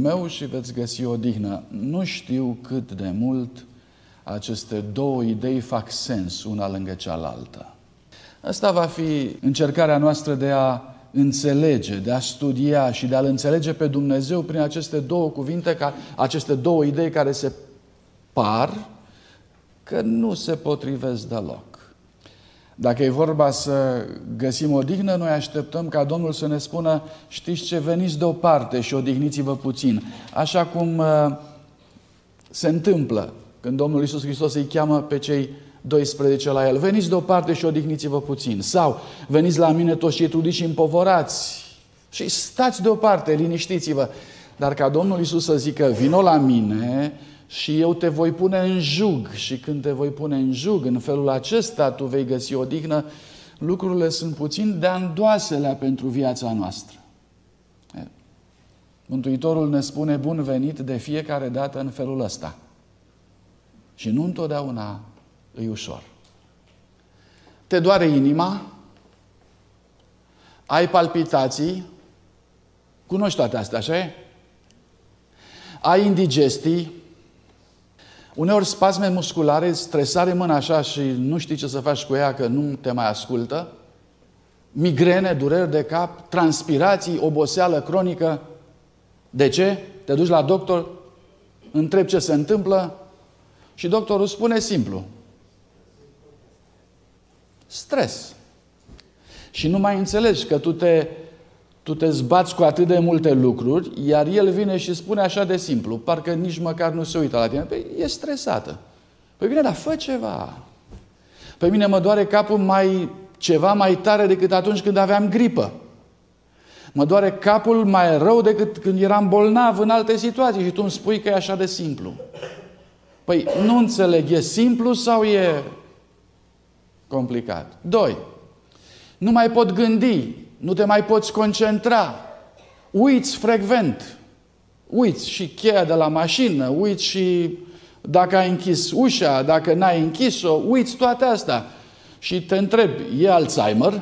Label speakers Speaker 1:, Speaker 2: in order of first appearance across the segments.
Speaker 1: meu și veți găsi o dihnă. Nu știu cât de mult aceste două idei fac sens una lângă cealaltă. Asta va fi încercarea noastră de a înțelege, de a studia și de a-L înțelege pe Dumnezeu prin aceste două cuvinte, ca, aceste două idei care se par că nu se potrivesc deloc. Dacă e vorba să găsim o dignă, noi așteptăm ca Domnul să ne spună, știți ce, veniți deoparte și odihniți-vă puțin. Așa cum uh, se întâmplă când Domnul Iisus Hristos îi cheamă pe cei 12 la el. Veniți deoparte și odihniți-vă puțin. Sau veniți la mine toți cei trudiți și împovorați și stați deoparte, liniștiți-vă. Dar ca Domnul Iisus să zică, vino la mine și eu te voi pune în jug. Și când te voi pune în jug, în felul acesta tu vei găsi o dignă, lucrurile sunt puțin de andoaselea pentru viața noastră. Mântuitorul ne spune bun venit de fiecare dată în felul ăsta. Și nu întotdeauna e ușor. Te doare inima, ai palpitații, cunoști toate astea, așa e? Ai indigestii, uneori spasme musculare, stresare mâna așa și nu știi ce să faci cu ea că nu te mai ascultă, migrene, dureri de cap, transpirații, oboseală cronică. De ce? Te duci la doctor, întrebi ce se întâmplă și doctorul spune simplu, Stres. Și nu mai înțelegi că tu te, tu te zbați cu atât de multe lucruri, iar el vine și spune așa de simplu, parcă nici măcar nu se uită la tine. Păi e stresată. Păi bine, dar fă ceva. Pe mine mă doare capul mai, ceva mai tare decât atunci când aveam gripă. Mă doare capul mai rău decât când eram bolnav în alte situații și tu îmi spui că e așa de simplu. Păi nu înțeleg, e simplu sau e complicat. Doi, nu mai pot gândi, nu te mai poți concentra, uiți frecvent, uiți și cheia de la mașină, uiți și dacă ai închis ușa, dacă n-ai închis-o, uiți toate astea. Și te întrebi, e Alzheimer?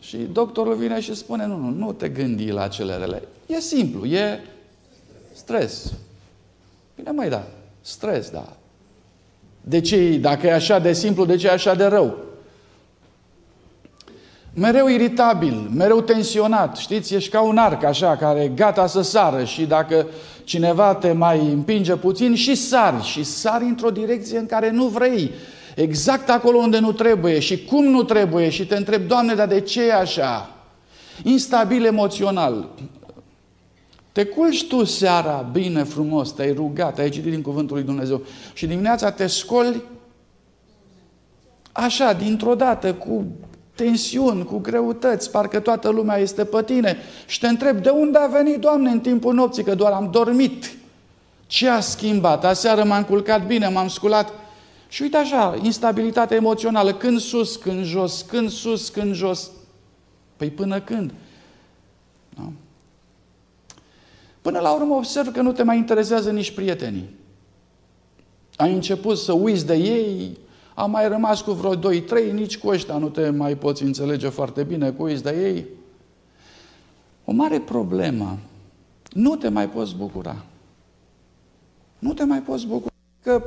Speaker 1: Și doctorul vine și spune, nu, nu, nu te gândi la cele rele. E simplu, e stres. Bine, mai da, stres, da. De ce, dacă e așa de simplu, de ce e așa de rău? Mereu iritabil, mereu tensionat, știți, ești ca un arc așa, care e gata să sară și dacă cineva te mai împinge puțin și sari, și sari într-o direcție în care nu vrei, exact acolo unde nu trebuie și cum nu trebuie. Și te întreb, Doamne, dar de ce e așa? Instabil emoțional, te culci tu seara bine, frumos, te-ai rugat, ai citit din Cuvântul lui Dumnezeu și dimineața te scoli așa, dintr-o dată, cu tensiuni, cu greutăți, parcă toată lumea este pe tine și te întreb de unde a venit, Doamne, în timpul nopții, că doar am dormit. Ce a schimbat? Aseară m-am culcat bine, m-am sculat. Și uite așa, instabilitate emoțională, când sus, când jos, când sus, când jos. Păi până când? Da? Până la urmă observ că nu te mai interesează nici prietenii. Ai început să uiți de ei, a mai rămas cu vreo 2-3, nici cu ăștia nu te mai poți înțelege foarte bine cu uiți de ei. O mare problemă. Nu te mai poți bucura. Nu te mai poți bucura că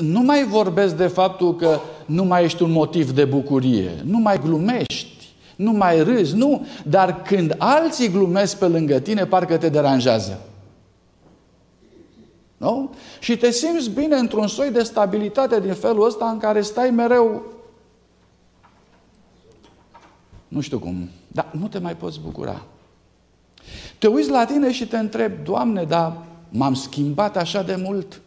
Speaker 1: nu mai vorbesc de faptul că nu mai ești un motiv de bucurie, nu mai glumești, nu mai râzi, nu, dar când alții glumesc pe lângă tine, parcă te deranjează. Nu? Și te simți bine într-un soi de stabilitate din felul ăsta în care stai mereu nu știu cum, dar nu te mai poți bucura. Te uiți la tine și te întrebi, Doamne, dar m-am schimbat așa de mult?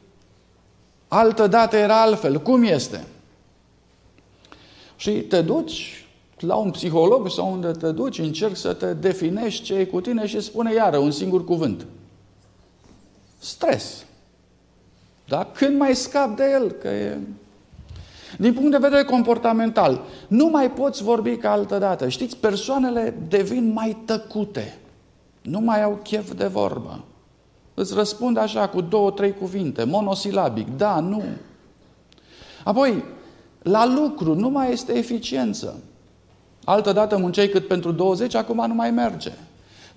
Speaker 1: Altă dată era altfel, cum este? Și te duci la un psiholog sau unde te duci, încerci să te definești ce e cu tine și spune iară un singur cuvânt. Stres. Da? Când mai scap de el? Că e... Din punct de vedere comportamental, nu mai poți vorbi ca altă dată. Știți, persoanele devin mai tăcute. Nu mai au chef de vorbă. Îți răspund așa cu două, trei cuvinte, monosilabic, da, nu. Apoi, la lucru nu mai este eficiență. Altă dată munceai cât pentru 20, acum nu mai merge.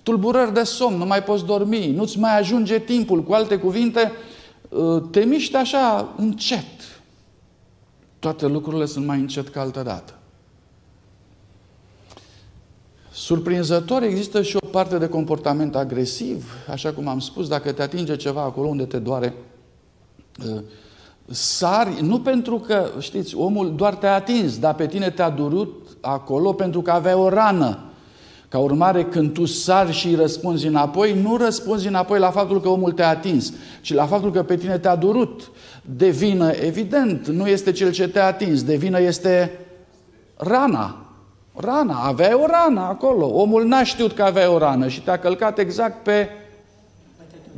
Speaker 1: tulburări de somn, nu mai poți dormi, nu-ți mai ajunge timpul. Cu alte cuvinte, uh, te miști așa încet. Toate lucrurile sunt mai încet ca altă dată. Surprinzător există și o parte de comportament agresiv, așa cum am spus, dacă te atinge ceva acolo unde te doare, uh, sari, nu pentru că, știți, omul doar te-a atins, dar pe tine te-a durut acolo pentru că avea o rană. Ca urmare, când tu sari și îi răspunzi înapoi, nu răspunzi înapoi la faptul că omul te-a atins, ci la faptul că pe tine te-a durut. De vină, evident, nu este cel ce te-a atins, de vină este rana. Rana, avea o rană acolo. Omul n-a știut că avea o rană și te-a călcat exact pe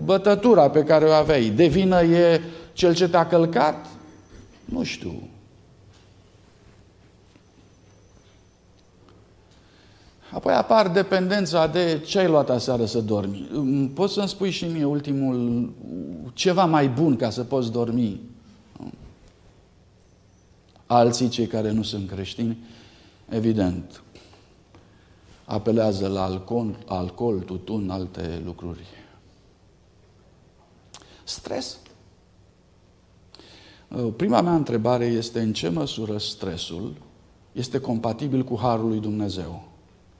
Speaker 1: bătătura pe care o aveai. De vină e cel ce te-a călcat? Nu știu. Apoi apar dependența de ce ai luat aseară să dormi. Poți să-mi spui și mie ultimul, ceva mai bun ca să poți dormi? Alții, cei care nu sunt creștini, evident, apelează la alcool, alcool, tutun, alte lucruri. Stres. Prima mea întrebare este în ce măsură stresul este compatibil cu Harul lui Dumnezeu.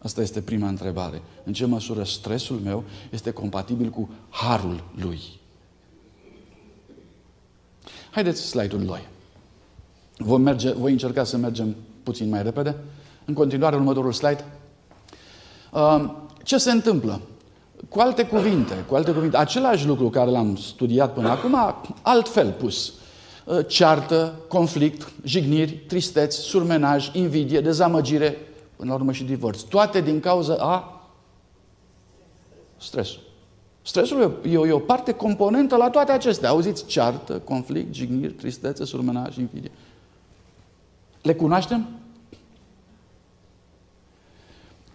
Speaker 1: Asta este prima întrebare. În ce măsură stresul meu este compatibil cu harul lui? Haideți slide-ul 2. Voi, merge, voi încerca să mergem puțin mai repede. În continuare, următorul slide. Uh, ce se întâmplă? Cu alte cuvinte, cu alte cuvinte, același lucru care l-am studiat până acum, altfel pus. Uh, ceartă, conflict, jigniri, tristeți, surmenaj, invidie, dezamăgire, până la urmă și divorț. Toate din cauza a stresul. Stresul e o, e o parte componentă la toate acestea. Auziți? Ceartă, conflict, jigniri, tristețe, surmenaj, invidie. Le cunoaștem?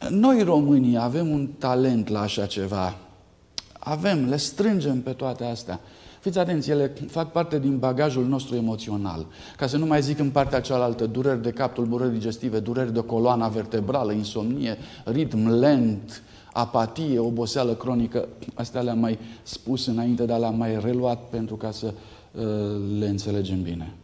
Speaker 1: Noi românii avem un talent la așa ceva. Avem, le strângem pe toate astea. Fiți atenți, ele fac parte din bagajul nostru emoțional. Ca să nu mai zic în partea cealaltă, dureri de cap, tulburări digestive, dureri de coloana vertebrală, insomnie, ritm lent, apatie, oboseală cronică. Astea le-am mai spus înainte, dar le-am mai reluat pentru ca să uh, le înțelegem bine.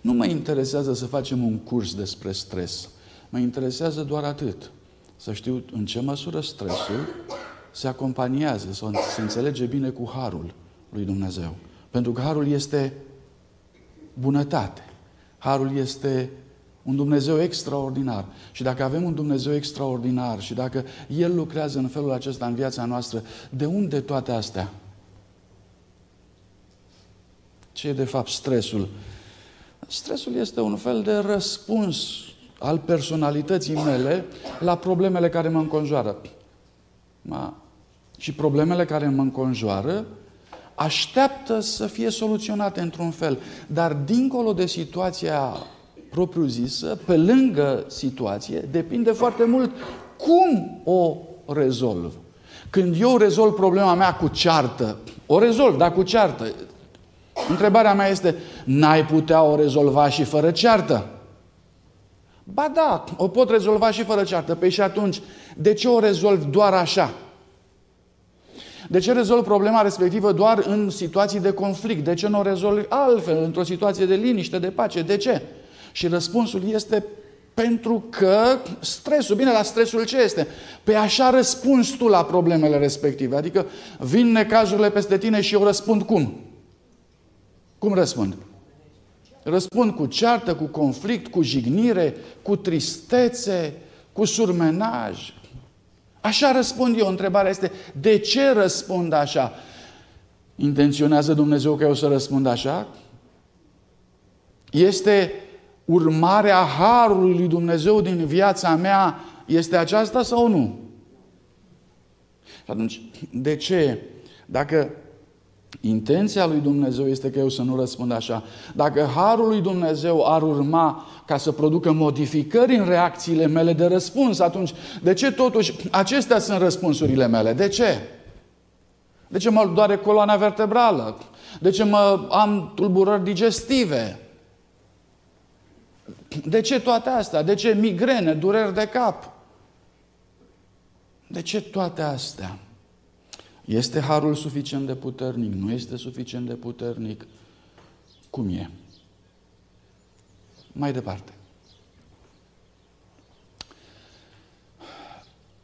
Speaker 1: Nu mă interesează să facem un curs despre stres. Mă interesează doar atât. Să știu în ce măsură stresul se acompaniază, să se înțelege bine cu harul lui Dumnezeu. Pentru că harul este bunătate. Harul este un Dumnezeu extraordinar. Și dacă avem un Dumnezeu extraordinar și dacă El lucrează în felul acesta în viața noastră, de unde toate astea? Ce e de fapt stresul? Stresul este un fel de răspuns al personalității mele la problemele care mă înconjoară. Ma, și problemele care mă înconjoară așteaptă să fie soluționate într-un fel. Dar dincolo de situația propriu-zisă, pe lângă situație, depinde foarte mult cum o rezolv. Când eu rezolv problema mea cu ceartă, o rezolv, dar cu ceartă. Întrebarea mea este, n-ai putea o rezolva și fără ceartă? Ba da, o pot rezolva și fără ceartă. Păi și atunci, de ce o rezolv doar așa? De ce rezolv problema respectivă doar în situații de conflict? De ce nu o rezolv altfel, într-o situație de liniște, de pace? De ce? Și răspunsul este pentru că stresul, bine, la stresul ce este? Pe așa răspunzi tu la problemele respective. Adică vin necazurile peste tine și eu răspund cum? Cum răspund? Răspund cu ceartă, cu conflict, cu jignire, cu tristețe, cu surmenaj. Așa răspund eu. Întrebarea este, de ce răspund așa? Intenționează Dumnezeu că eu să răspund așa? Este urmarea harului lui Dumnezeu din viața mea, este aceasta sau nu? Și atunci, de ce? Dacă Intenția lui Dumnezeu este că eu să nu răspund așa. Dacă harul lui Dumnezeu ar urma ca să producă modificări în reacțiile mele de răspuns, atunci de ce totuși acestea sunt răspunsurile mele? De ce? De ce mă doare coloana vertebrală? De ce mă am tulburări digestive? De ce toate astea? De ce migrene, dureri de cap? De ce toate astea? Este harul suficient de puternic? Nu este suficient de puternic? Cum e? Mai departe.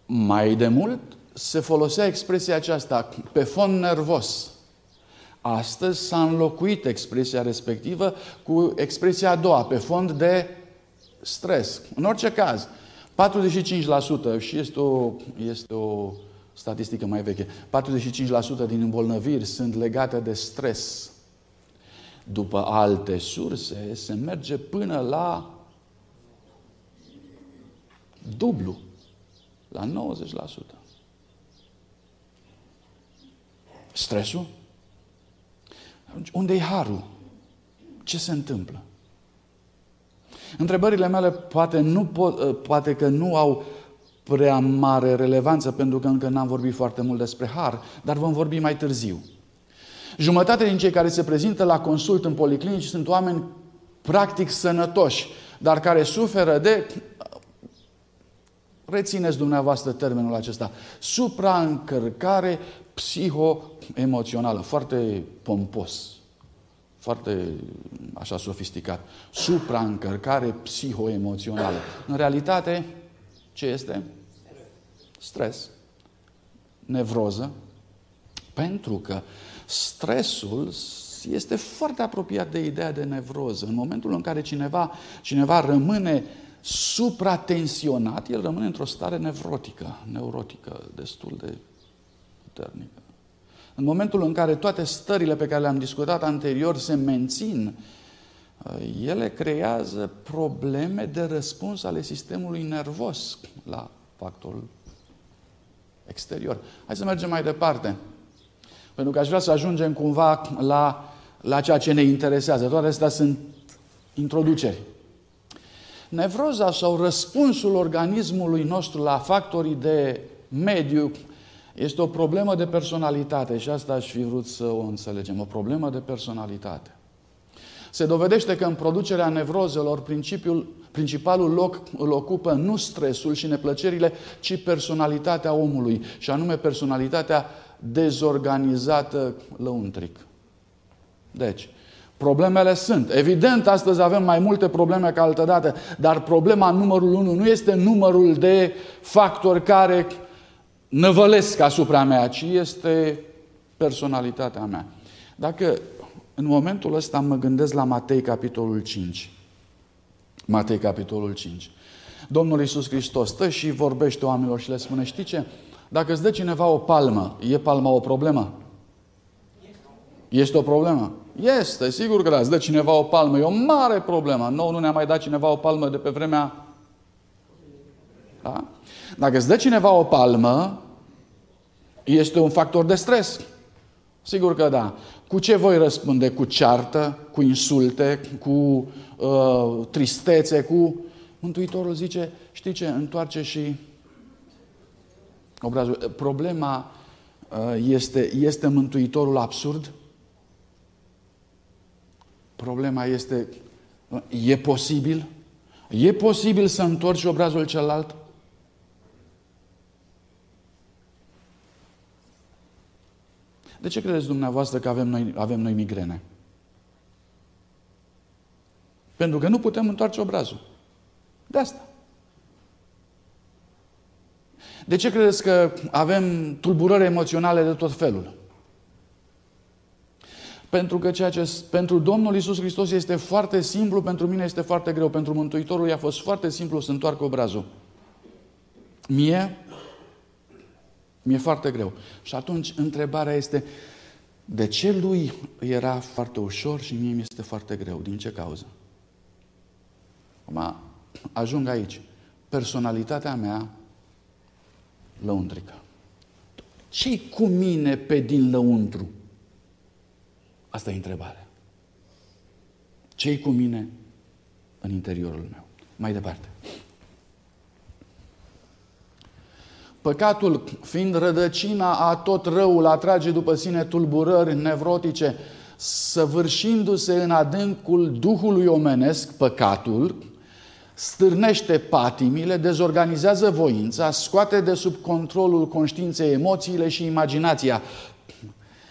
Speaker 1: Mai de mult se folosea expresia aceasta pe fond nervos. Astăzi s-a înlocuit expresia respectivă cu expresia a doua, pe fond de stres. În orice caz, 45% și este o, este o statistică mai veche, 45% din îmbolnăviri sunt legate de stres. După alte surse, se merge până la dublu, la 90%. Stresul? Unde e harul? Ce se întâmplă? Întrebările mele poate, nu po- ă, poate că nu au prea mare relevanță pentru că încă n-am vorbit foarte mult despre har, dar vom vorbi mai târziu. Jumătate din cei care se prezintă la consult în policlinici sunt oameni practic sănătoși, dar care suferă de rețineți dumneavoastră termenul acesta, supraîncărcare psihoemoțională, foarte pompos, foarte așa sofisticat, supraîncărcare psihoemoțională. În realitate, ce este? Stres, nevroză, pentru că stresul este foarte apropiat de ideea de nevroză. În momentul în care cineva, cineva rămâne supratensionat, el rămâne într-o stare nevrotică, neurotică, destul de puternică. În momentul în care toate stările pe care le-am discutat anterior se mențin, ele creează probleme de răspuns ale sistemului nervos la factorul exterior. Hai să mergem mai departe. Pentru că aș vrea să ajungem cumva la, la ceea ce ne interesează. Toate astea sunt introduceri. Nevroza sau răspunsul organismului nostru la factorii de mediu este o problemă de personalitate și asta aș fi vrut să o înțelegem. O problemă de personalitate. Se dovedește că în producerea nevrozelor principiul, principalul loc îl ocupă nu stresul și neplăcerile, ci personalitatea omului, și anume personalitatea dezorganizată lăuntric. Deci, Problemele sunt. Evident, astăzi avem mai multe probleme ca altădată, dar problema numărul unu nu este numărul de factori care năvălesc asupra mea, ci este personalitatea mea. Dacă în momentul ăsta mă gândesc la Matei, capitolul 5, Matei, capitolul 5, Domnul Iisus Hristos stă și vorbește oamenilor și le spune, știi ce? Dacă îți dă cineva o palmă, e palma o problemă? Este o problemă? Este, sigur că da, îți dă cineva o palmă, e o mare problemă. Nu, nu ne-a mai dat cineva o palmă de pe vremea... Da? Dacă îți dă cineva o palmă, este un factor de stres. Sigur că da. Cu ce voi răspunde? Cu ceartă, cu insulte, cu uh, tristețe, cu... Mântuitorul zice, știi ce, întoarce și obrazul. Problema uh, este, este Mântuitorul absurd? Problema este, e posibil? E posibil să întorci obrazul celălalt? De ce credeți dumneavoastră că avem noi, avem noi migrene? Pentru că nu putem întoarce obrazul. De asta. De ce credeți că avem tulburări emoționale de tot felul? Pentru că ceea ce pentru Domnul Isus Hristos este foarte simplu, pentru mine este foarte greu. Pentru Mântuitorul i-a fost foarte simplu să întoarcă obrazul. Mie, mi-e foarte greu. Și atunci întrebarea este, de ce lui era foarte ușor și mie mi este foarte greu? Din ce cauză? Acum ajung aici. Personalitatea mea lăuntrică. ce cu mine pe din lăuntru? Asta e întrebarea. ce cu mine în interiorul meu? Mai departe. Păcatul, fiind rădăcina a tot răul, atrage după sine tulburări nevrotice, săvârșindu-se în adâncul Duhului omenesc, păcatul, stârnește patimile, dezorganizează voința, scoate de sub controlul conștiinței emoțiile și imaginația.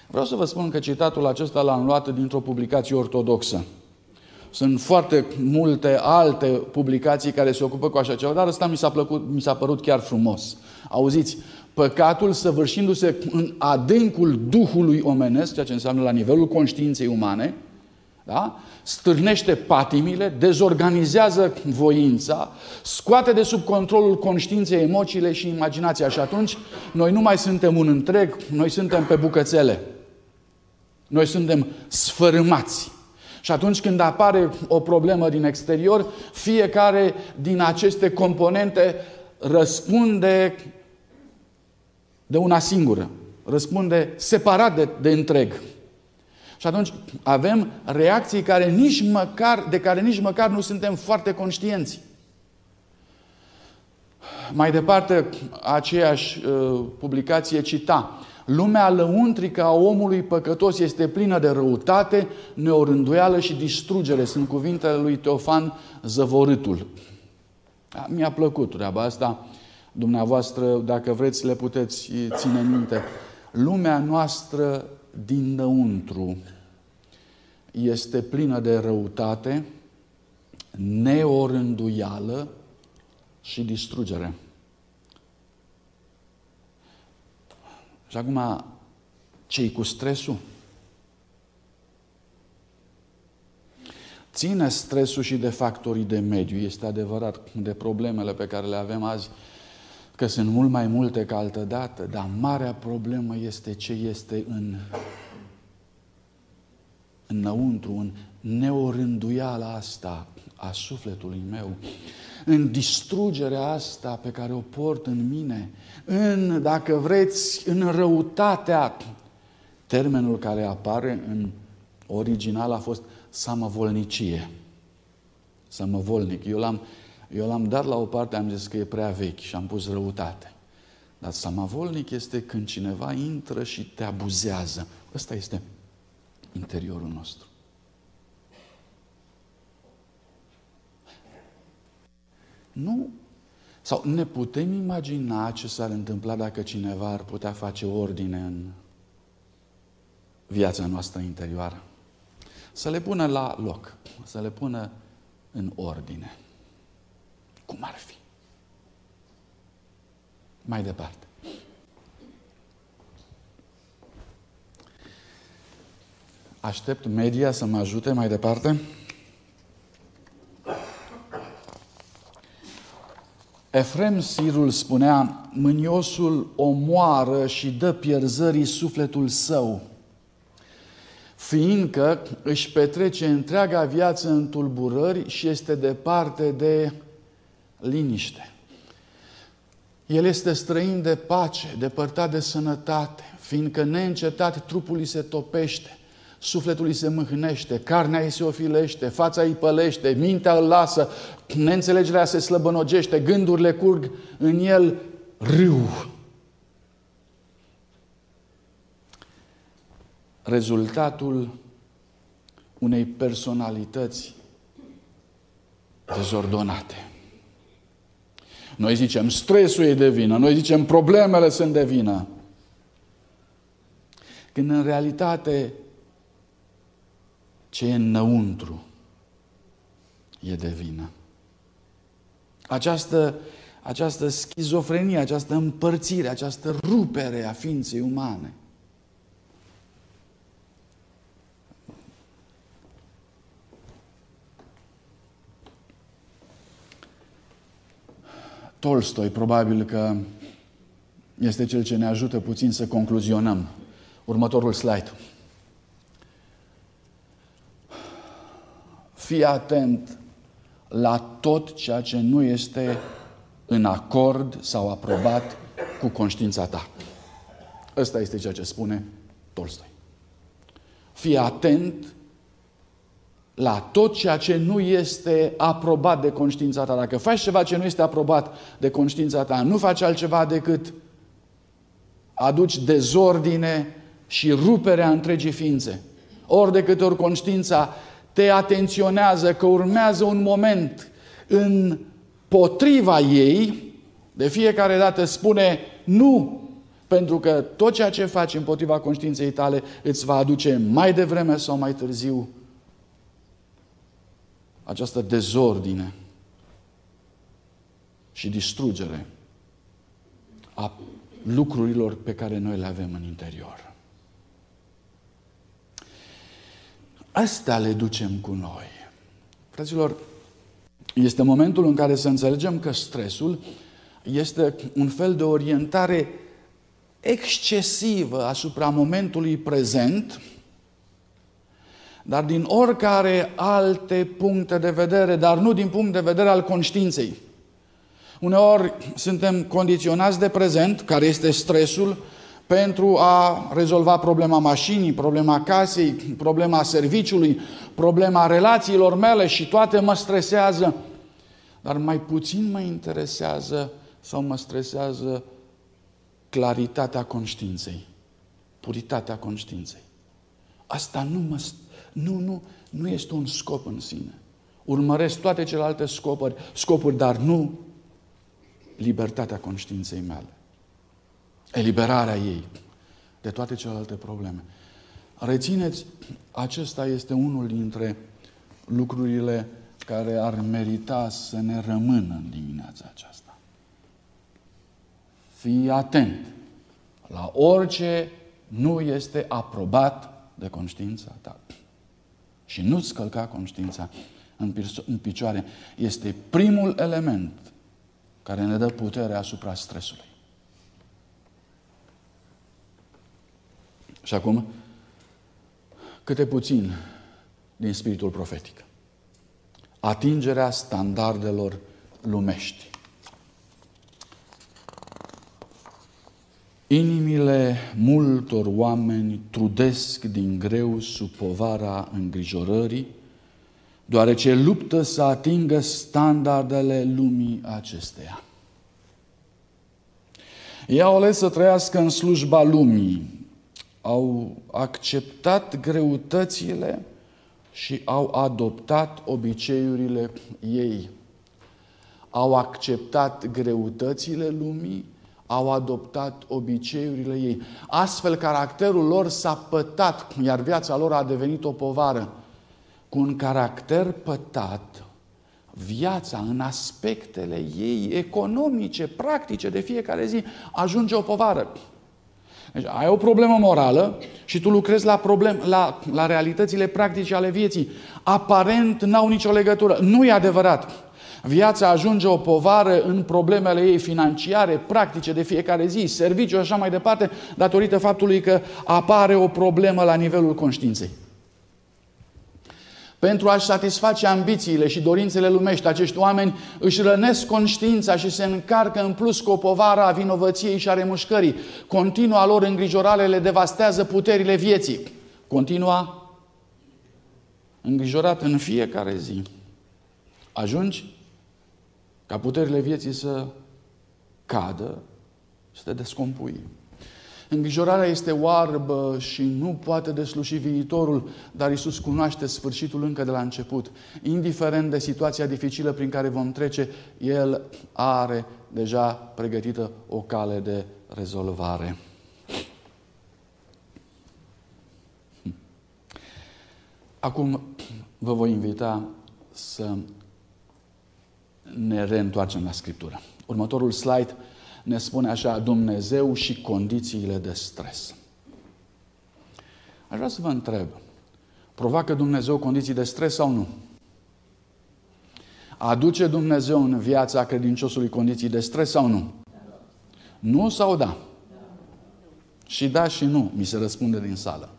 Speaker 1: Vreau să vă spun că citatul acesta l-am luat dintr-o publicație ortodoxă. Sunt foarte multe alte publicații care se ocupă cu așa ceva, dar ăsta mi s-a, plăcut, mi s-a părut chiar frumos. Auziți, păcatul săvârșindu-se în adâncul Duhului omenesc, ceea ce înseamnă la nivelul conștiinței umane, da? stârnește patimile, dezorganizează voința, scoate de sub controlul conștiinței emoțiile și imaginația. Și atunci noi nu mai suntem un întreg, noi suntem pe bucățele. Noi suntem sfărâmați. Și atunci când apare o problemă din exterior, fiecare din aceste componente răspunde de una singură. Răspunde separat de, de întreg. Și atunci avem reacții care nici măcar, de care nici măcar nu suntem foarte conștienți. Mai departe, aceeași uh, publicație cita Lumea lăuntrică a omului păcătos este plină de răutate, neorânduială și distrugere. Sunt cuvintele lui Teofan Zăvorâtul. Da, mi-a plăcut treaba asta. Dumneavoastră, dacă vreți, le puteți ține minte. Lumea noastră dinăuntru este plină de răutate, neorânduială și distrugere. Și acum, cei cu stresul? Ține stresul și de factorii de mediu. Este adevărat de problemele pe care le avem azi, că sunt mult mai multe ca altă dată, dar marea problemă este ce este în înăuntru, în neorânduiala asta a sufletului meu, în distrugerea asta pe care o port în mine, în, dacă vreți, în răutatea. Termenul care apare în original a fost samăvolnicie. Samăvolnic. Eu l-am, eu l-am dat la o parte, am zis că e prea vechi și am pus răutate. Dar samavolnic este când cineva intră și te abuzează. Ăsta este interiorul nostru. Nu. Sau ne putem imagina ce s-ar întâmpla dacă cineva ar putea face ordine în viața noastră interioară. Să le pună la loc, să le pună în ordine. Cum ar fi? Mai departe. Aștept media să mă ajute mai departe. Efrem Sirul spunea, mâniosul omoară și dă pierzării sufletul său, fiindcă își petrece întreaga viață în tulburări și este departe de liniște. El este străin de pace, depărtat de sănătate, fiindcă neîncetat trupul îi se topește – sufletul îi se mâhnește, carnea îi se ofilește, fața îi pălește, mintea îl lasă, neînțelegerea se slăbănogește, gândurile curg în el râu. Rezultatul unei personalități dezordonate. Noi zicem stresul e de vină, noi zicem problemele sunt de vină. Când în realitate ce e înăuntru e de vină. Această, această schizofrenie, această împărțire, această rupere a ființei umane. Tolstoi probabil că este cel ce ne ajută puțin să concluzionăm. Următorul slide. fii atent la tot ceea ce nu este în acord sau aprobat cu conștiința ta. Ăsta este ceea ce spune Tolstoi. Fii atent la tot ceea ce nu este aprobat de conștiința ta. Dacă faci ceva ce nu este aprobat de conștiința ta, nu faci altceva decât aduci dezordine și ruperea întregii ființe. Ori de câte ori conștiința te atenționează că urmează un moment în potriva ei, de fiecare dată spune nu, pentru că tot ceea ce faci împotriva conștiinței tale îți va aduce mai devreme sau mai târziu această dezordine și distrugere a lucrurilor pe care noi le avem în interior. Astea le ducem cu noi. Fraților, este momentul în care să înțelegem că stresul este un fel de orientare excesivă asupra momentului prezent, dar din oricare alte puncte de vedere, dar nu din punct de vedere al conștiinței. Uneori suntem condiționați de prezent, care este stresul, pentru a rezolva problema mașinii, problema casei, problema serviciului, problema relațiilor mele și toate mă stresează. Dar mai puțin mă interesează sau mă stresează claritatea conștiinței, puritatea conștiinței. Asta nu, mă, nu, nu, nu este un scop în sine. Urmăresc toate celelalte scopuri, scopuri, dar nu libertatea conștiinței mele. Eliberarea ei de toate celelalte probleme. Rețineți, acesta este unul dintre lucrurile care ar merita să ne rămână în dimineața aceasta. Fii atent la orice nu este aprobat de conștiința ta. Și nu-ți călca conștiința în picioare. Este primul element care ne dă putere asupra stresului. Și acum, câte puțin din spiritul profetic. Atingerea standardelor lumești. Inimile multor oameni trudesc din greu sub povara îngrijorării, deoarece luptă să atingă standardele lumii acesteia. Ei au ales să trăiască în slujba lumii, au acceptat greutățile și au adoptat obiceiurile ei. Au acceptat greutățile lumii, au adoptat obiceiurile ei. Astfel, caracterul lor s-a pătat, iar viața lor a devenit o povară. Cu un caracter pătat, viața în aspectele ei economice, practice de fiecare zi, ajunge o povară. Deci ai o problemă morală și tu lucrezi la, problem, la, la realitățile practice ale vieții. Aparent n-au nicio legătură. Nu e adevărat. Viața ajunge o povară în problemele ei financiare, practice de fiecare zi, serviciu și așa mai departe, datorită faptului că apare o problemă la nivelul conștiinței. Pentru a-și satisface ambițiile și dorințele lumești, acești oameni își rănesc conștiința și se încarcă în plus cu o povară a vinovăției și a remușcării. Continua lor îngrijorare le devastează puterile vieții. Continua îngrijorat în fiecare zi. Ajungi ca puterile vieții să cadă, să te descompui. Îngrijorarea este oarbă și nu poate desluși viitorul, dar Isus cunoaște sfârșitul încă de la început. Indiferent de situația dificilă prin care vom trece, El are deja pregătită o cale de rezolvare. Acum vă voi invita să ne reîntoarcem la Scriptură. Următorul slide ne spune așa Dumnezeu și condițiile de stres. Aș vrea să vă întreb, provoacă Dumnezeu condiții de stres sau nu? Aduce Dumnezeu în viața credinciosului condiții de stres sau nu? Nu sau da? Și da și nu, mi se răspunde din sală.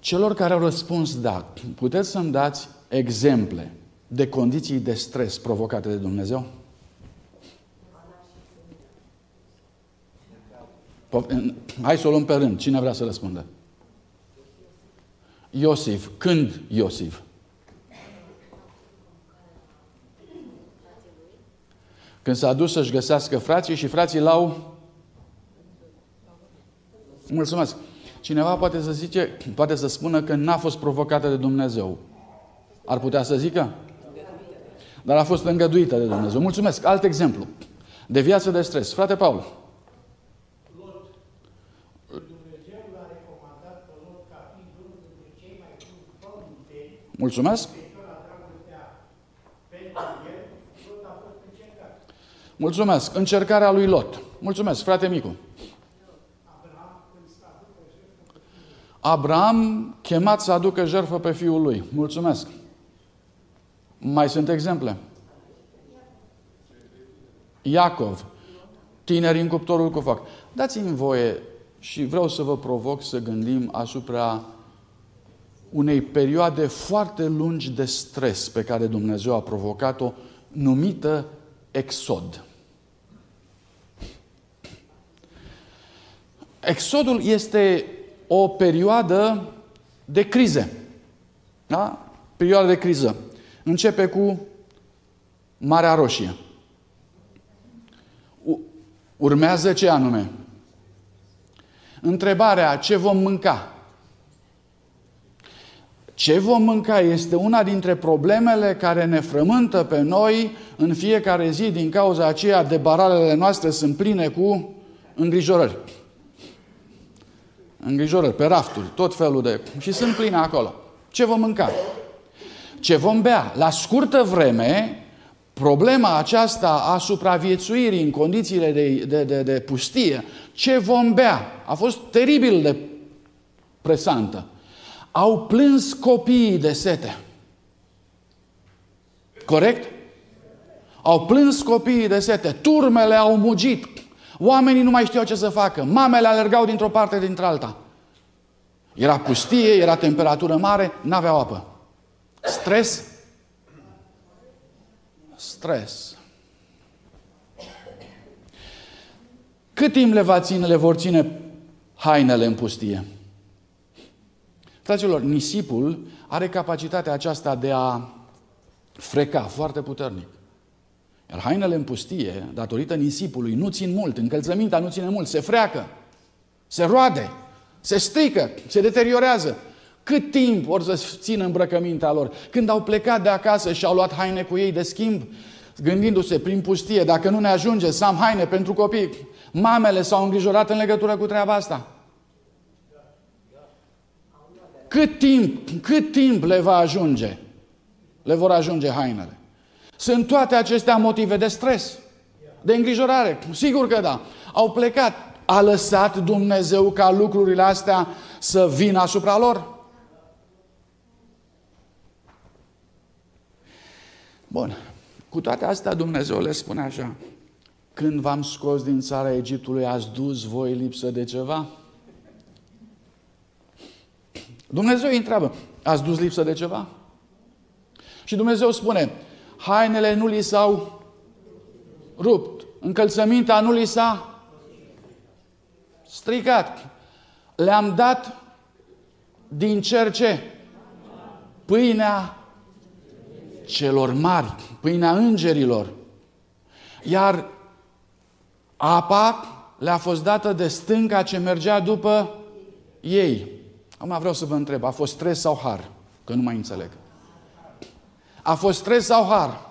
Speaker 1: Celor care au răspuns da, puteți să-mi dați exemple de condiții de stres provocate de Dumnezeu? Hai să o luăm pe rând. Cine vrea să răspundă? Iosif. Când Iosif? Când s-a dus să-și găsească frații și frații l-au... Mulțumesc. Cineva poate să zice, poate să spună că n-a fost provocată de Dumnezeu. Ar putea să zică? Dar a fost îngăduită de Dumnezeu. Mulțumesc. Alt exemplu. De viață de stres. Frate Paul. Mulțumesc. Mulțumesc. Încercarea lui Lot. Mulțumesc, frate Micu. Abraham chemat să aducă jertfă pe fiul lui. Mulțumesc. Mai sunt exemple. Iacov, tineri în cuptorul cu foc. Dați-mi voie și vreau să vă provoc să gândim asupra unei perioade foarte lungi de stres pe care Dumnezeu a provocat-o, numită Exod. Exodul este o perioadă de crize. Da? Perioada de criză. Începe cu Marea Roșie. Urmează ce anume? Întrebarea ce vom mânca? Ce vom mânca este una dintre problemele care ne frământă pe noi în fiecare zi din cauza aceea de baralele noastre sunt pline cu îngrijorări. Îngrijorări pe rafturi, tot felul de... și sunt pline acolo. Ce vom mânca? Ce vom bea? La scurtă vreme, problema aceasta a supraviețuirii în condițiile de, de, de, de pustie, ce vom bea? A fost teribil de presantă. Au plâns copiii de sete. Corect? Au plâns copiii de sete. Turmele au mugit. Oamenii nu mai știau ce să facă. Mamele alergau dintr-o parte dintr-alta. Era pustie, era temperatură mare, n-aveau apă. Stres? Stres. Cât timp le, va ține, le vor ține hainele în pustie? Fraților, nisipul are capacitatea aceasta de a freca foarte puternic. Iar hainele în pustie, datorită nisipului, nu țin mult, încălțămintea nu ține mult, se freacă, se roade, se strică, se deteriorează. Cât timp vor să țină îmbrăcămintea lor? Când au plecat de acasă și au luat haine cu ei de schimb, gândindu-se prin pustie, dacă nu ne ajunge să am haine pentru copii, mamele s-au îngrijorat în legătură cu treaba asta. Cât timp, cât timp le va ajunge? Le vor ajunge hainele. Sunt toate acestea motive de stres, de îngrijorare. Sigur că da. Au plecat. A lăsat Dumnezeu ca lucrurile astea să vină asupra lor? Bun. Cu toate astea Dumnezeu le spune așa. Când v-am scos din țara Egiptului, ați dus voi lipsă de ceva? Dumnezeu îi întreabă, ați dus lipsă de ceva? Și Dumnezeu spune, hainele nu li s-au rupt, încălțămintea nu li s-a stricat. Le-am dat din cer ce? Pâinea celor mari, pâinea îngerilor. Iar apa le-a fost dată de stânca ce mergea după ei. Acum vreau să vă întreb, a fost stres sau har? Că nu mai înțeleg. A fost stres sau har?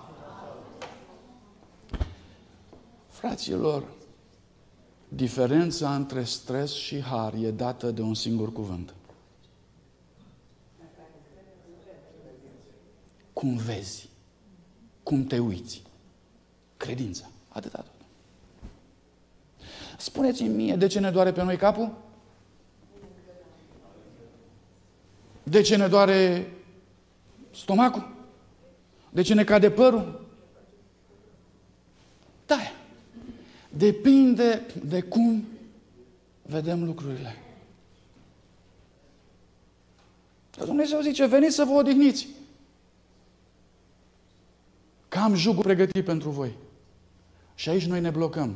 Speaker 1: Fraților, diferența între stres și har e dată de un singur cuvânt. Cum vezi, cum te uiți. Credința. Atâta tot. Spuneți-mi mie de ce ne doare pe noi capul? De ce ne doare stomacul? De ce ne cade părul? Da. Depinde de cum vedem lucrurile. Dumnezeu zice, veniți să vă odihniți. Cam jugul pregătit pentru voi. Și aici noi ne blocăm.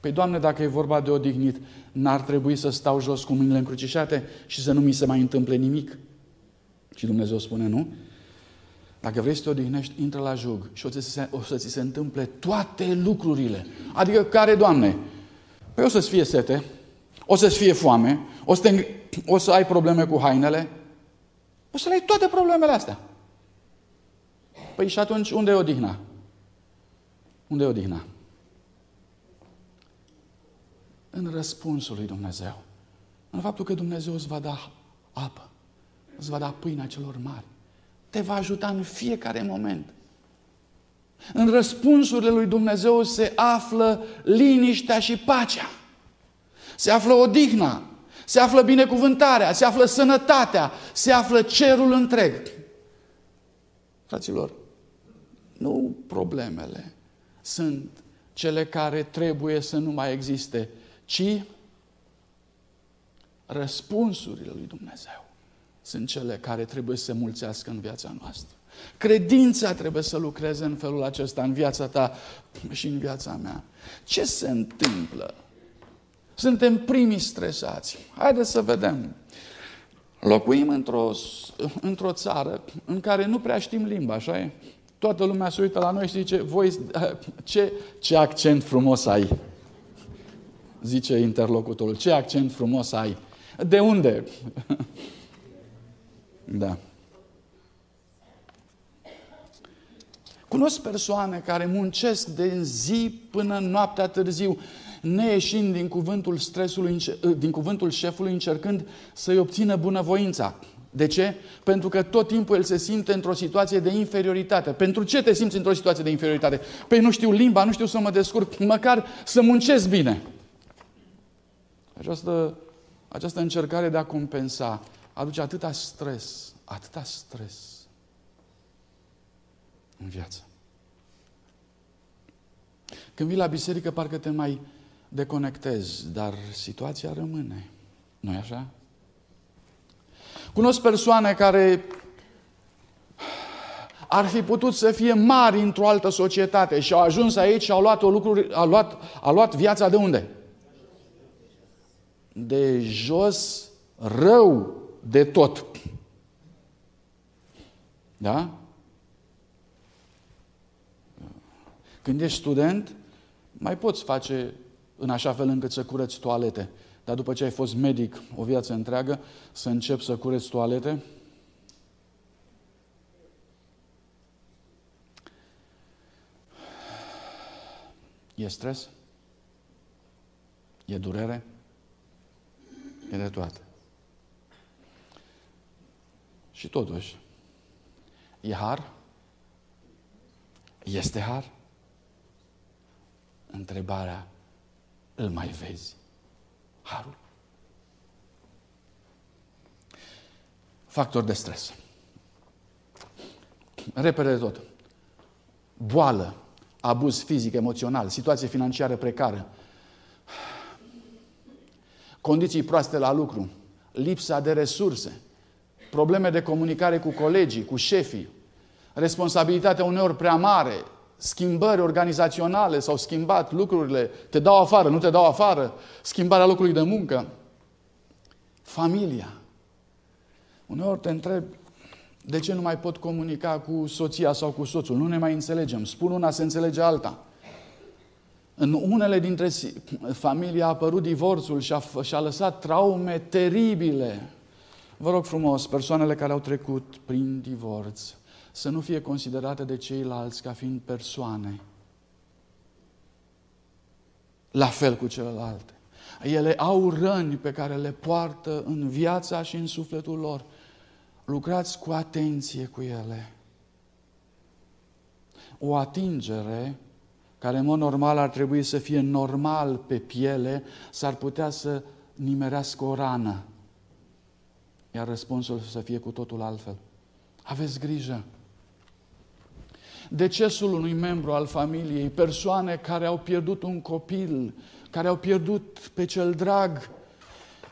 Speaker 1: Păi, Doamne, dacă e vorba de odihnit, n-ar trebui să stau jos cu mâinile încrucișate și să nu mi se mai întâmple nimic? Și Dumnezeu spune, nu? Dacă vrei să te odihnești, intră la jug și o să, se, o să ți se întâmple toate lucrurile. Adică care, Doamne? Păi o să-ți fie sete, o să-ți fie foame, o să, te, o să ai probleme cu hainele, o să le ai toate problemele astea. Păi și atunci unde e odihna? Unde e odihna? În răspunsul lui Dumnezeu. În faptul că Dumnezeu îți va da apă, îți va da pâinea celor mari. Te va ajuta în fiecare moment. În răspunsurile lui Dumnezeu se află liniștea și pacea. Se află odihna, se află binecuvântarea, se află sănătatea, se află cerul întreg. Fraților, nu problemele sunt cele care trebuie să nu mai existe, ci răspunsurile lui Dumnezeu sunt cele care trebuie să se mulțească în viața noastră. Credința trebuie să lucreze în felul acesta în viața ta și în viața mea. Ce se întâmplă? Suntem primii stresați. Haideți să vedem. Locuim într-o, într-o țară în care nu prea știm limba, așa e? Toată lumea se uită la noi și zice, voi, ce, ce accent frumos ai? Zice interlocutorul, ce accent frumos ai? De unde? da. Cunosc persoane care muncesc de zi până noaptea târziu, neieșind din cuvântul stresului, din cuvântul șefului, încercând să-i obțină bunăvoința. De ce? Pentru că tot timpul el se simte într-o situație de inferioritate. Pentru ce te simți într-o situație de inferioritate? Păi nu știu limba, nu știu să mă descurc, măcar să muncesc bine. Această, această încercare de a compensa aduce atâta stres, atâta stres în viață. Când vii la biserică, parcă te mai deconectezi, dar situația rămâne. nu așa? Cunosc persoane care ar fi putut să fie mari într-o altă societate și au ajuns aici și au luat, o lucruri, au luat, au luat viața de unde? De jos, rău de tot. Da? Când ești student, mai poți face în așa fel încât să cureți toalete. Dar după ce ai fost medic o viață întreagă, să începi să cureți toalete, E stres? E durere? E de toate. Și totuși, e har? Este har? Întrebarea, îl mai vezi? Harul. Factor de stres. Repede de tot. Boală, abuz fizic, emoțional, situație financiară precară, condiții proaste la lucru, lipsa de resurse, probleme de comunicare cu colegii, cu șefii, responsabilitatea uneori prea mare, schimbări organizaționale, s-au schimbat lucrurile, te dau afară, nu te dau afară, schimbarea locului de muncă, familia. Uneori te întreb, de ce nu mai pot comunica cu soția sau cu soțul? Nu ne mai înțelegem. Spun una, se înțelege alta. În unele dintre familii a apărut divorțul și a, și a lăsat traume teribile. Vă rog frumos, persoanele care au trecut prin divorț, să nu fie considerate de ceilalți ca fiind persoane. La fel cu celelalte. Ele au răni pe care le poartă în viața și în sufletul lor. Lucrați cu atenție cu ele. O atingere care în mod normal ar trebui să fie normal pe piele, s-ar putea să nimerească o rană. Iar răspunsul să fie cu totul altfel. Aveți grijă decesul unui membru al familiei, persoane care au pierdut un copil, care au pierdut pe cel drag,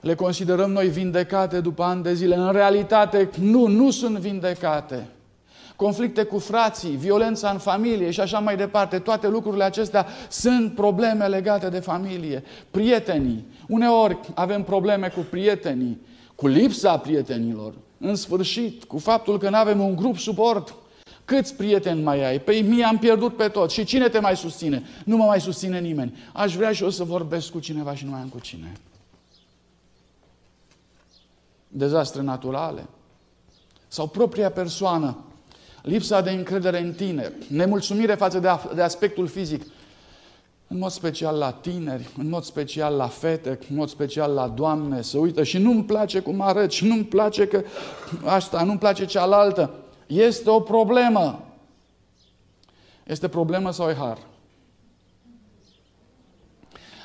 Speaker 1: le considerăm noi vindecate după ani de zile. În realitate, nu, nu sunt vindecate. Conflicte cu frații, violența în familie și așa mai departe, toate lucrurile acestea sunt probleme legate de familie. Prietenii, uneori avem probleme cu prietenii, cu lipsa prietenilor, în sfârșit, cu faptul că nu avem un grup suport, Câți prieteni mai ai? Păi mie am pierdut pe tot. Și cine te mai susține? Nu mă mai susține nimeni. Aș vrea și eu să vorbesc cu cineva și nu mai am cu cine. Dezastre naturale. Sau propria persoană lipsa de încredere în tine, nemulțumire față de, de aspectul fizic, în mod special la tineri, în mod special la fete, în mod special la doamne, să uită și nu-mi place cum arăt și nu-mi place că asta, nu-mi place cealaltă. Este o problemă. Este problemă sau e har?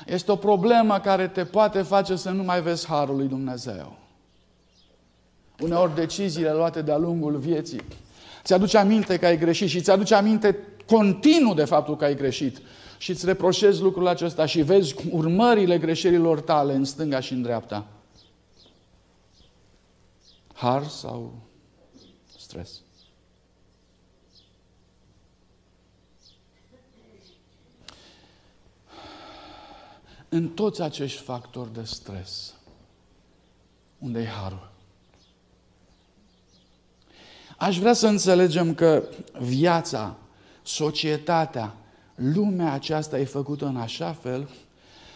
Speaker 1: Este o problemă care te poate face să nu mai vezi harul lui Dumnezeu. Uneori deciziile luate de-a lungul vieții ți-aduce aminte că ai greșit și ți-aduce aminte continuu de faptul că ai greșit și îți reproșezi lucrul acesta și vezi urmările greșelilor tale în stânga și în dreapta. Har sau stres? În toți acești factori de stres, unde e harul? Aș vrea să înțelegem că viața, societatea, lumea aceasta e făcută în așa fel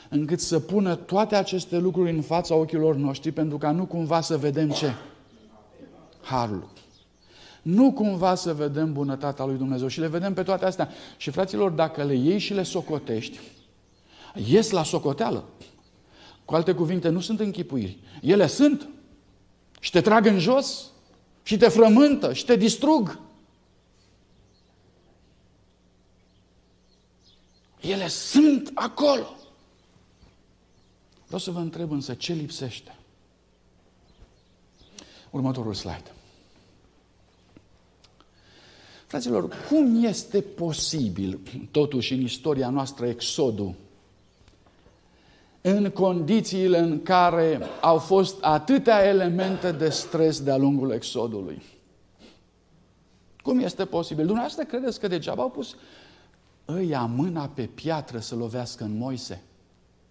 Speaker 1: încât să pună toate aceste lucruri în fața ochilor noștri pentru ca nu cumva să vedem ce? Harul. Nu cumva să vedem bunătatea lui Dumnezeu și le vedem pe toate astea. Și fraților, dacă le iei și le socotești, ies la socoteală. Cu alte cuvinte, nu sunt închipuiri. Ele sunt și te trag în jos și te frământă și te distrug. Ele sunt acolo. Vreau să vă întreb însă ce lipsește. Următorul slide. Fraților, cum este posibil, totuși, în istoria noastră, exodul, în condițiile în care au fost atâtea elemente de stres de-a lungul exodului? Cum este posibil? Dumneavoastră credeți că degeaba au pus ăia mâna pe piatră să lovească în Moise?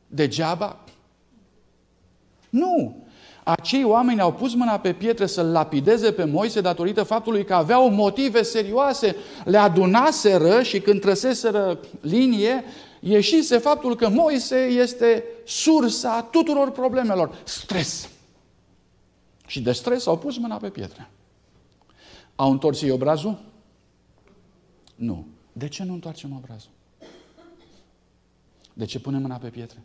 Speaker 1: Degeaba? Nu! Acei oameni au pus mâna pe pietre să-l lapideze pe Moise datorită faptului că aveau motive serioase. Le adunaseră și când trăseseră linie, ieșise faptul că Moise este sursa tuturor problemelor. Stres. Și de stres au pus mâna pe pietre. Au întors ei obrazul? Nu. De ce nu întoarcem obrazul? De ce punem mâna pe pietre?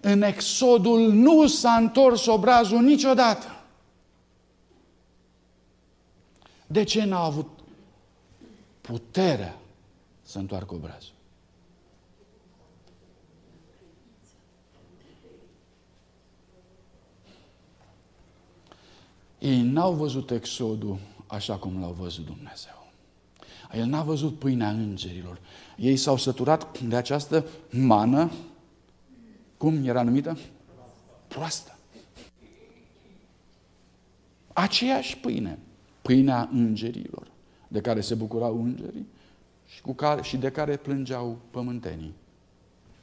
Speaker 1: În Exodul nu s-a întors obrazul niciodată. De ce n-a avut puterea să întoarcă obrazul? Ei n-au văzut Exodul așa cum l-au văzut Dumnezeu. El n-a văzut pâinea îngerilor. Ei s-au săturat de această mană, cum era numită? Proastă. Aceeași pâine, pâinea îngerilor, de care se bucurau îngerii și, cu care, și de care plângeau pământenii.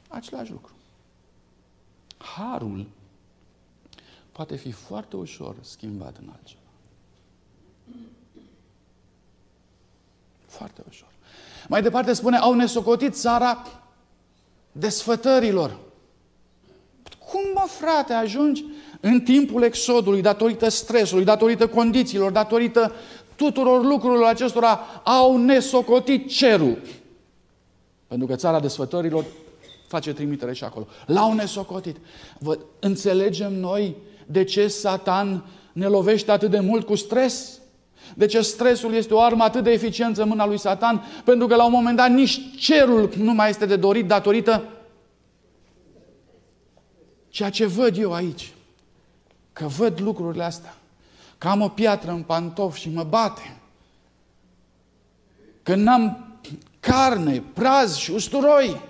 Speaker 1: Același lucru. Harul poate fi foarte ușor schimbat în altceva. Foarte ușor. Mai departe spune, au nesocotit țara desfătărilor. Cum, mă, frate, ajungi în timpul exodului, datorită stresului, datorită condițiilor, datorită tuturor lucrurilor acestora, au nesocotit cerul. Pentru că țara desfătărilor face trimitere și acolo. L-au nesocotit. Vă înțelegem noi de ce Satan ne lovește atât de mult cu stres? De ce stresul este o armă atât de eficientă în mâna lui Satan? Pentru că la un moment dat nici cerul nu mai este de dorit datorită ceea ce văd eu aici. Că văd lucrurile astea. Că am o piatră în pantof și mă bate. Că n-am carne, praz și usturoi.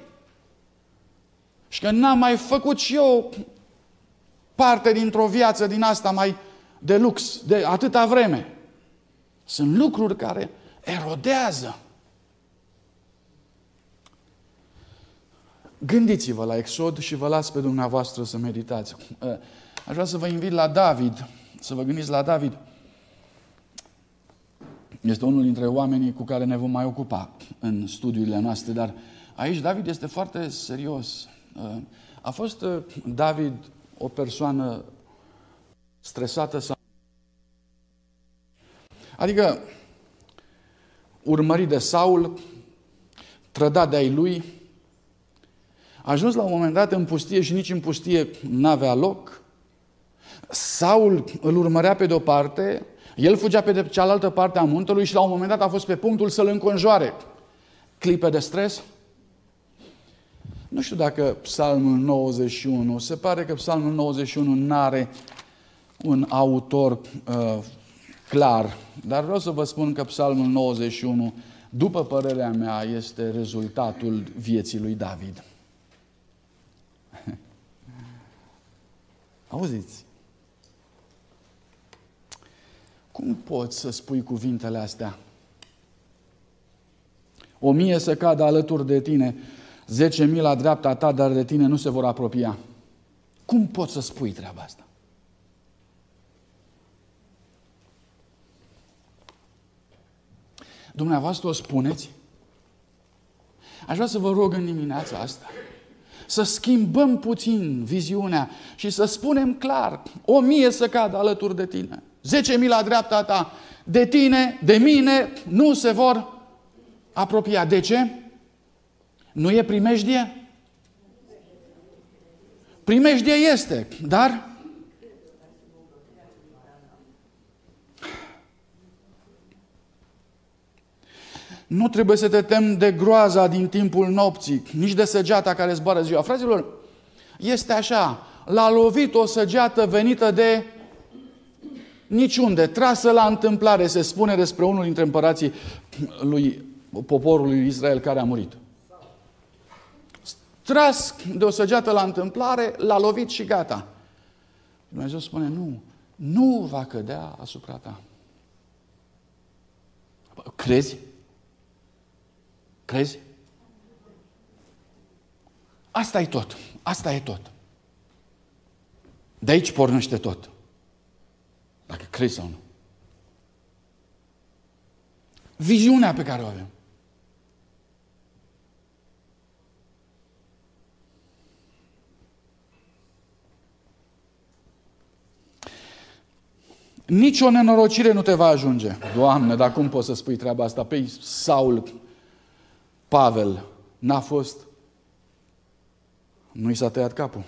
Speaker 1: Și că n-am mai făcut și eu parte dintr-o viață din asta mai de lux, de atâta vreme. Sunt lucruri care erodează. Gândiți-vă la Exod și vă las pe dumneavoastră să meditați. Aș vrea să vă invit la David, să vă gândiți la David. Este unul dintre oamenii cu care ne vom mai ocupa în studiile noastre, dar aici David este foarte serios. A fost David o persoană stresată sau Adică, urmărit de Saul, trădat de ai lui, a ajuns la un moment dat în pustie și nici în pustie n-avea loc. Saul îl urmărea pe de-o parte, el fugea pe de cealaltă parte a muntelui și la un moment dat a fost pe punctul să-l înconjoare. Clipe de stres? Nu știu dacă psalmul 91, se pare că psalmul 91 nu are un autor uh, clar, dar vreau să vă spun că psalmul 91, după părerea mea, este rezultatul vieții lui David. Auziți? Cum poți să spui cuvintele astea? O mie să cadă alături de tine, zece mii la dreapta ta, dar de tine nu se vor apropia. Cum poți să spui treaba asta? Dumneavoastră o spuneți? Aș vrea să vă rog în dimineața asta să schimbăm puțin viziunea și să spunem clar, o mie să cadă alături de tine, zece mii la dreapta ta, de tine, de mine, nu se vor apropia. De ce? Nu e primejdie? Primejdie este, dar Nu trebuie să te tem de groaza din timpul nopții, nici de săgeata care zboară ziua. Fraților, este așa, l-a lovit o săgeată venită de niciunde, trasă la întâmplare, se spune despre unul dintre împărații lui poporului Israel care a murit. Tras de o săgeată la întâmplare, l-a lovit și gata. Dumnezeu spune, nu, nu va cădea asupra ta. Crezi? Crezi? Asta e tot. Asta e tot. De aici pornește tot. Dacă crezi sau nu. Viziunea pe care o avem. Nici o nenorocire nu te va ajunge. Doamne, dar cum poți să spui treaba asta? Pe păi, Saul Pavel n-a fost, nu i s-a tăiat capul.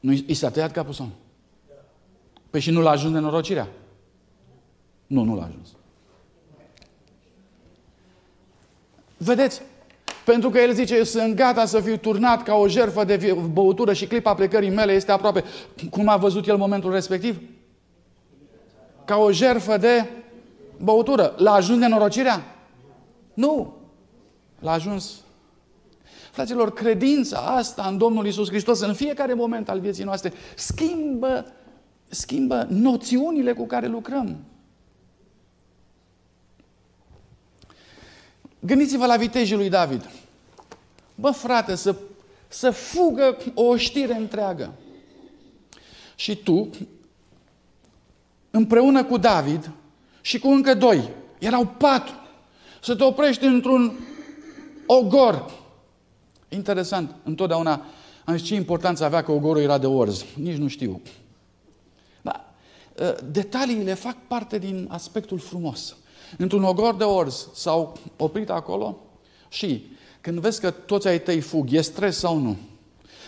Speaker 1: Nu i s-a tăiat capul sau nu? Păi și nu l-a ajuns nenorocirea? Nu, nu l-a ajuns. Vedeți? Pentru că el zice, sunt gata să fiu turnat ca o jerfă de băutură și clipa plecării mele este aproape. Cum a văzut el momentul respectiv? Ca o jerfă de băutură. L-a ajuns nenorocirea? Nu! L-a ajuns. Fraților, credința asta în Domnul Isus Hristos în fiecare moment al vieții noastre schimbă, schimbă noțiunile cu care lucrăm. Gândiți-vă la vitejii lui David. Bă, frate, să, să fugă o știre întreagă. Și tu, împreună cu David și cu încă doi, erau patru, să te oprești într-un ogor. Interesant, întotdeauna am zis ce importanță avea că ogorul era de orz. Nici nu știu. Dar ă, detaliile fac parte din aspectul frumos. Într-un ogor de orz s-au oprit acolo și când vezi că toți ai tăi fug, e stres sau nu?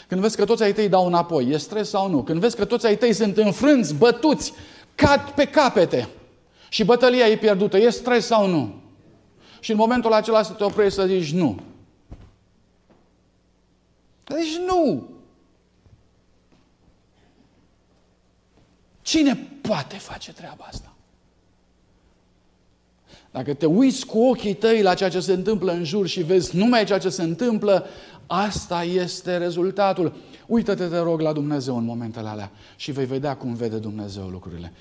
Speaker 1: Când vezi că toți ai tăi dau înapoi, e stres sau nu? Când vezi că toți ai tăi sunt înfrânți, bătuți, cad pe capete și bătălia e pierdută, e stres sau nu? Și în momentul acela să te oprești să zici nu. Deci nu. Cine poate face treaba asta? Dacă te uiți cu ochii tăi la ceea ce se întâmplă în jur și vezi numai ceea ce se întâmplă, asta este rezultatul. Uită-te, te rog, la Dumnezeu în momentele alea și vei vedea cum vede Dumnezeu lucrurile.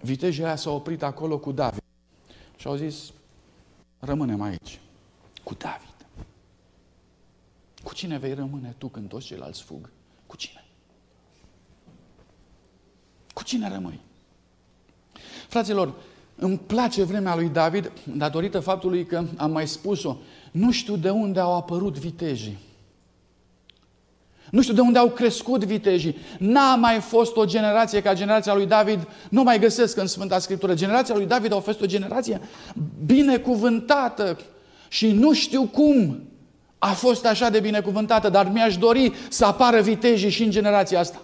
Speaker 1: Vitejii aia s-au oprit acolo cu David și au zis, rămânem aici cu David. Cu cine vei rămâne tu când toți ceilalți fug? Cu cine? Cu cine rămâi? Fraților, îmi place vremea lui David datorită faptului că am mai spus-o. Nu știu de unde au apărut vitejii. Nu știu de unde au crescut vitejii. N-a mai fost o generație ca generația lui David, nu mai găsesc în Sfânta Scriptură. Generația lui David a fost o generație binecuvântată și nu știu cum a fost așa de binecuvântată, dar mi-aș dori să apară vitejii și în generația asta.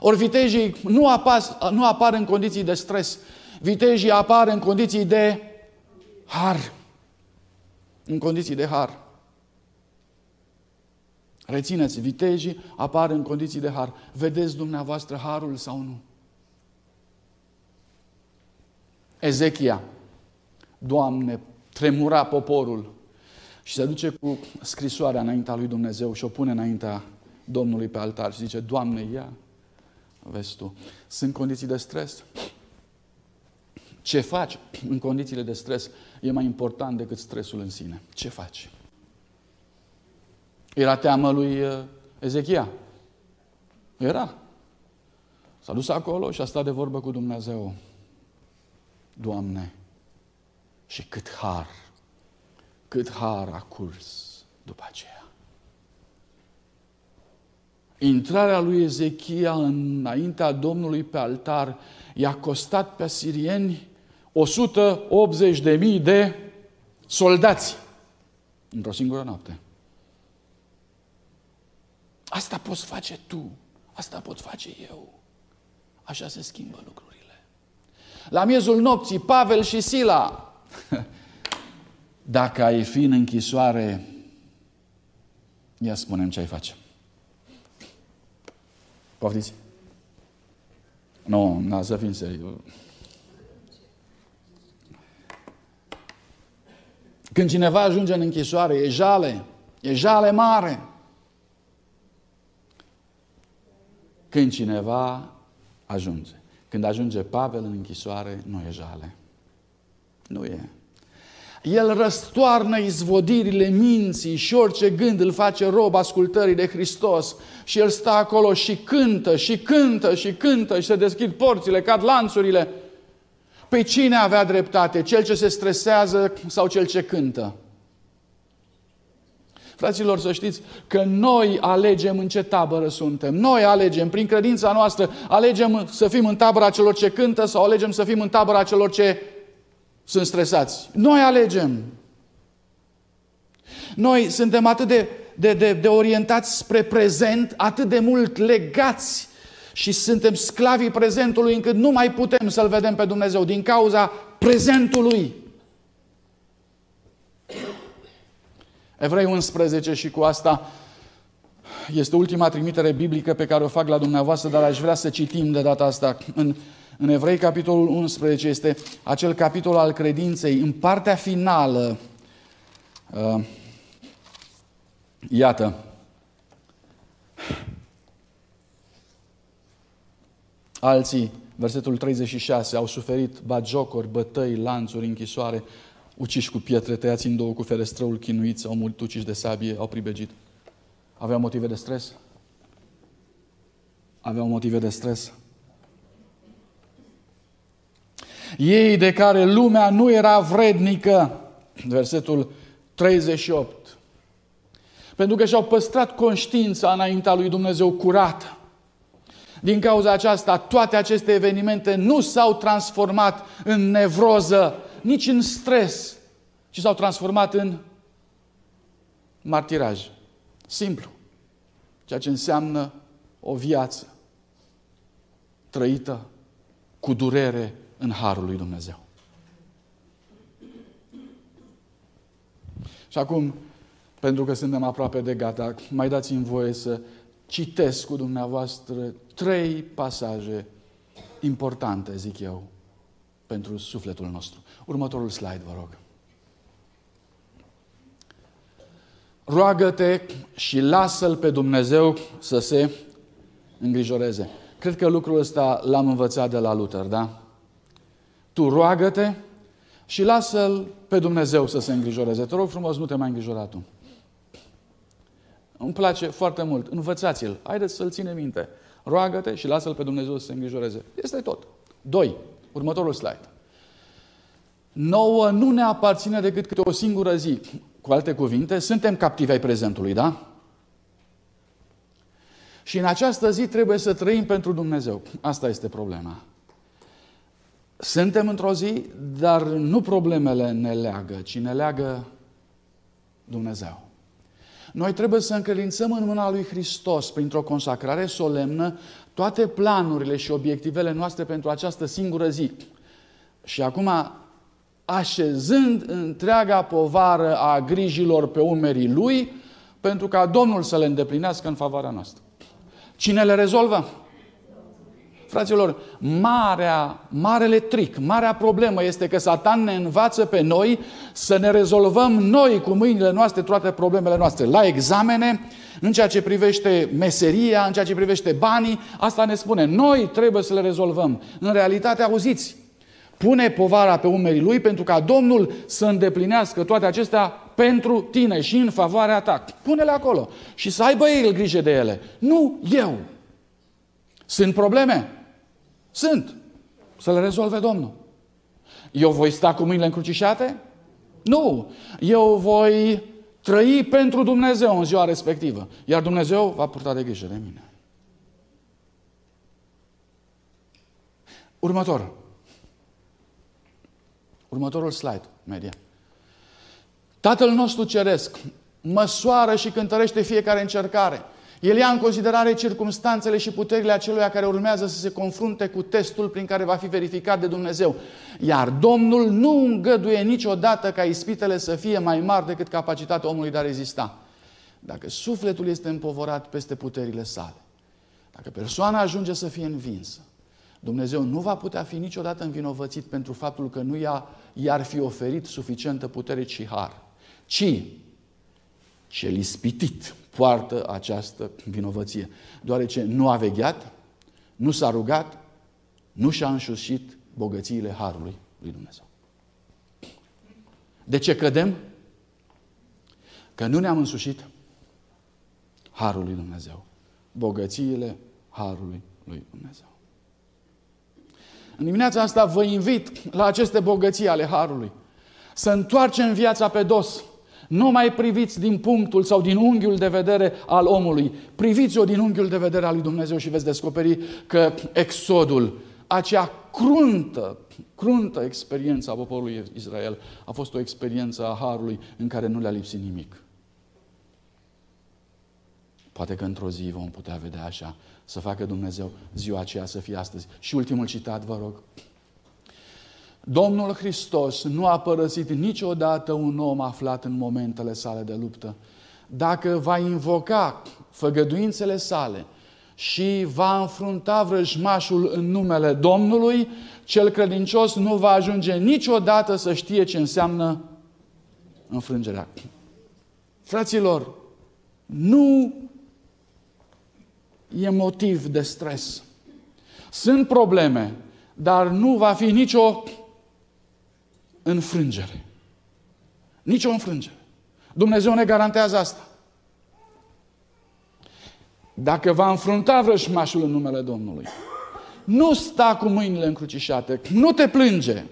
Speaker 1: Ori vitejii nu, apas, nu apar în condiții de stres. Vitejii apar în condiții de har. În condiții de har. Rețineți, vitejii apar în condiții de har. Vedeți dumneavoastră harul sau nu? Ezechia, Doamne, tremura poporul și se duce cu scrisoarea înaintea lui Dumnezeu și o pune înaintea Domnului pe altar și zice, Doamne, ia, vezi tu, sunt condiții de stres. Ce faci în condițiile de stres e mai important decât stresul în sine. Ce faci? Era teamă lui uh, Ezechia. Era. S-a dus acolo și a stat de vorbă cu Dumnezeu. Doamne, și cât har, cât har a curs după aceea. Intrarea lui Ezechia înaintea Domnului pe altar i-a costat pe sirieni 180.000 de mii de soldați într-o singură noapte. Asta poți face tu, asta pot face eu. Așa se schimbă lucrurile. La miezul nopții, Pavel și Sila, dacă ai fi în închisoare, ia spunem ce ai face. Poftiți? Nu, nu, să fim serios. Când cineva ajunge în închisoare, e jale, e jale mare. Când cineva ajunge. Când ajunge Pavel în închisoare, nu e jale. Nu e. El răstoarnă izvodirile minții și orice gând îl face rob ascultării de Hristos. Și el stă acolo și cântă, și cântă, și cântă, și se deschid porțile, cad lanțurile. Păi cine avea dreptate? Cel ce se stresează sau cel ce cântă? Fraților, să știți că noi alegem în ce tabără suntem. Noi alegem, prin credința noastră, alegem să fim în tabăra celor ce cântă sau alegem să fim în tabăra celor ce sunt stresați. Noi alegem. Noi suntem atât de, de, de, de orientați spre prezent, atât de mult legați și suntem sclavii prezentului încât nu mai putem să-L vedem pe Dumnezeu din cauza prezentului. Evrei 11 și cu asta este ultima trimitere biblică pe care o fac la dumneavoastră, dar aș vrea să citim de data asta. În, în Evrei, capitolul 11, este acel capitol al credinței. În partea finală, uh, iată, alții, versetul 36, au suferit bagiocori, bătăi, lanțuri, închisoare, uciși cu pietre, tăiați în două cu ferestrăul chinuiți, au murit uciși de sabie, au pribegit. Aveau motive de stres? Aveau motive de stres? Ei de care lumea nu era vrednică, versetul 38, pentru că și-au păstrat conștiința înaintea lui Dumnezeu curată. Din cauza aceasta, toate aceste evenimente nu s-au transformat în nevroză, nici în stres, ci s-au transformat în martiraj. Simplu. Ceea ce înseamnă o viață trăită cu durere în harul lui Dumnezeu. Și acum, pentru că suntem aproape de gata, mai dați-mi voie să citesc cu dumneavoastră trei pasaje importante, zic eu, pentru sufletul nostru. Următorul slide, vă rog. Roagă-te și lasă-L pe Dumnezeu să se îngrijoreze. Cred că lucrul ăsta l-am învățat de la Luther, da? Tu roagă-te și lasă-L pe Dumnezeu să se îngrijoreze. Te rog frumos, nu te mai îngrijora tu. Îmi place foarte mult. Învățați-l. Haideți să-l ține minte. Roagă-te și lasă-l pe Dumnezeu să se îngrijoreze. Este tot. Doi. Următorul slide. Nouă nu ne aparține decât câte o singură zi. Cu alte cuvinte, suntem captivi ai prezentului, da? Și în această zi trebuie să trăim pentru Dumnezeu. Asta este problema. Suntem într-o zi, dar nu problemele ne leagă, ci ne leagă Dumnezeu. Noi trebuie să încredințăm în mâna lui Hristos, printr-o consacrare solemnă, toate planurile și obiectivele noastre pentru această singură zi. Și acum, așezând întreaga povară a grijilor pe umerii Lui, pentru ca Domnul să le îndeplinească în favoarea noastră. Cine le rezolvă? Fraților, marea, marele trick, marea problemă este că Satan ne învață pe noi să ne rezolvăm noi cu mâinile noastre toate problemele noastre. La examene, în ceea ce privește meseria, în ceea ce privește banii, asta ne spune. Noi trebuie să le rezolvăm. În realitate, auziți, pune povara pe umerii lui pentru ca Domnul să îndeplinească toate acestea pentru tine și în favoarea ta. Pune-le acolo și să aibă el grijă de ele. Nu eu. Sunt probleme? Sunt. Să le rezolve Domnul. Eu voi sta cu mâinile încrucișate? Nu. Eu voi trăi pentru Dumnezeu în ziua respectivă. Iar Dumnezeu va purta de grijă de mine. Următor. Următorul slide, media. Tatăl nostru ceresc măsoară și cântărește fiecare încercare. El ia în considerare circumstanțele și puterile acelui care urmează să se confrunte cu testul prin care va fi verificat de Dumnezeu. Iar Domnul nu îngăduie niciodată ca ispitele să fie mai mari decât capacitatea omului de a rezista. Dacă sufletul este împovorat peste puterile sale, dacă persoana ajunge să fie învinsă, Dumnezeu nu va putea fi niciodată învinovățit pentru faptul că nu i-a, i-ar fi oferit suficientă putere și har, ci cel ispitit poartă această vinovăție, deoarece nu a vegheat, nu s-a rugat, nu și-a înșușit bogățiile Harului lui Dumnezeu. De ce cădem? Că nu ne-am însușit Harul lui Dumnezeu. Bogățiile Harului lui Dumnezeu. În dimineața asta vă invit la aceste bogății ale Harului. Să întoarcem viața pe dos nu mai priviți din punctul sau din unghiul de vedere al omului. Priviți-o din unghiul de vedere al lui Dumnezeu și veți descoperi că exodul, acea cruntă, cruntă experiență a poporului Israel a fost o experiență a Harului în care nu le-a lipsit nimic. Poate că într-o zi vom putea vedea așa, să facă Dumnezeu ziua aceea să fie astăzi. Și ultimul citat, vă rog. Domnul Hristos nu a părăsit niciodată un om aflat în momentele sale de luptă. Dacă va invoca făgăduințele sale și va înfrunta vrăjmașul în numele Domnului, cel credincios nu va ajunge niciodată să știe ce înseamnă înfrângerea. Fraților, nu e motiv de stres. Sunt probleme, dar nu va fi nicio înfrângere. Nici o înfrângere. Dumnezeu ne garantează asta. Dacă va înfrunta vrăjmașul în numele Domnului, nu sta cu mâinile încrucișate, nu te plânge,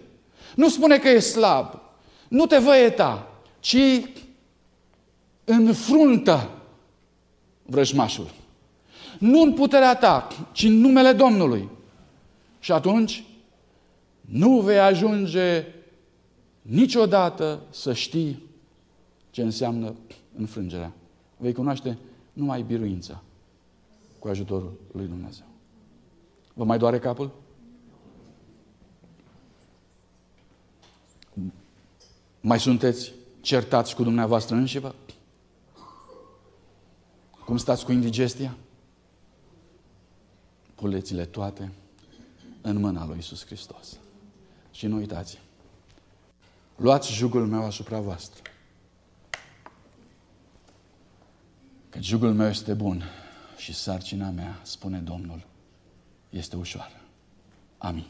Speaker 1: nu spune că e slab, nu te văieta, ci înfruntă vrăjmașul. Nu în puterea ta, ci în numele Domnului. Și atunci nu vei ajunge niciodată să știi ce înseamnă înfrângerea. Vei cunoaște numai biruința cu ajutorul lui Dumnezeu. Vă mai doare capul? Mai sunteți certați cu dumneavoastră înșivă? Cum stați cu indigestia? Puneți-le toate în mâna lui Isus Hristos. Și nu uitați, Luați jugul meu asupra voastră. Că jugul meu este bun și sarcina mea, spune Domnul, este ușoară. Amin.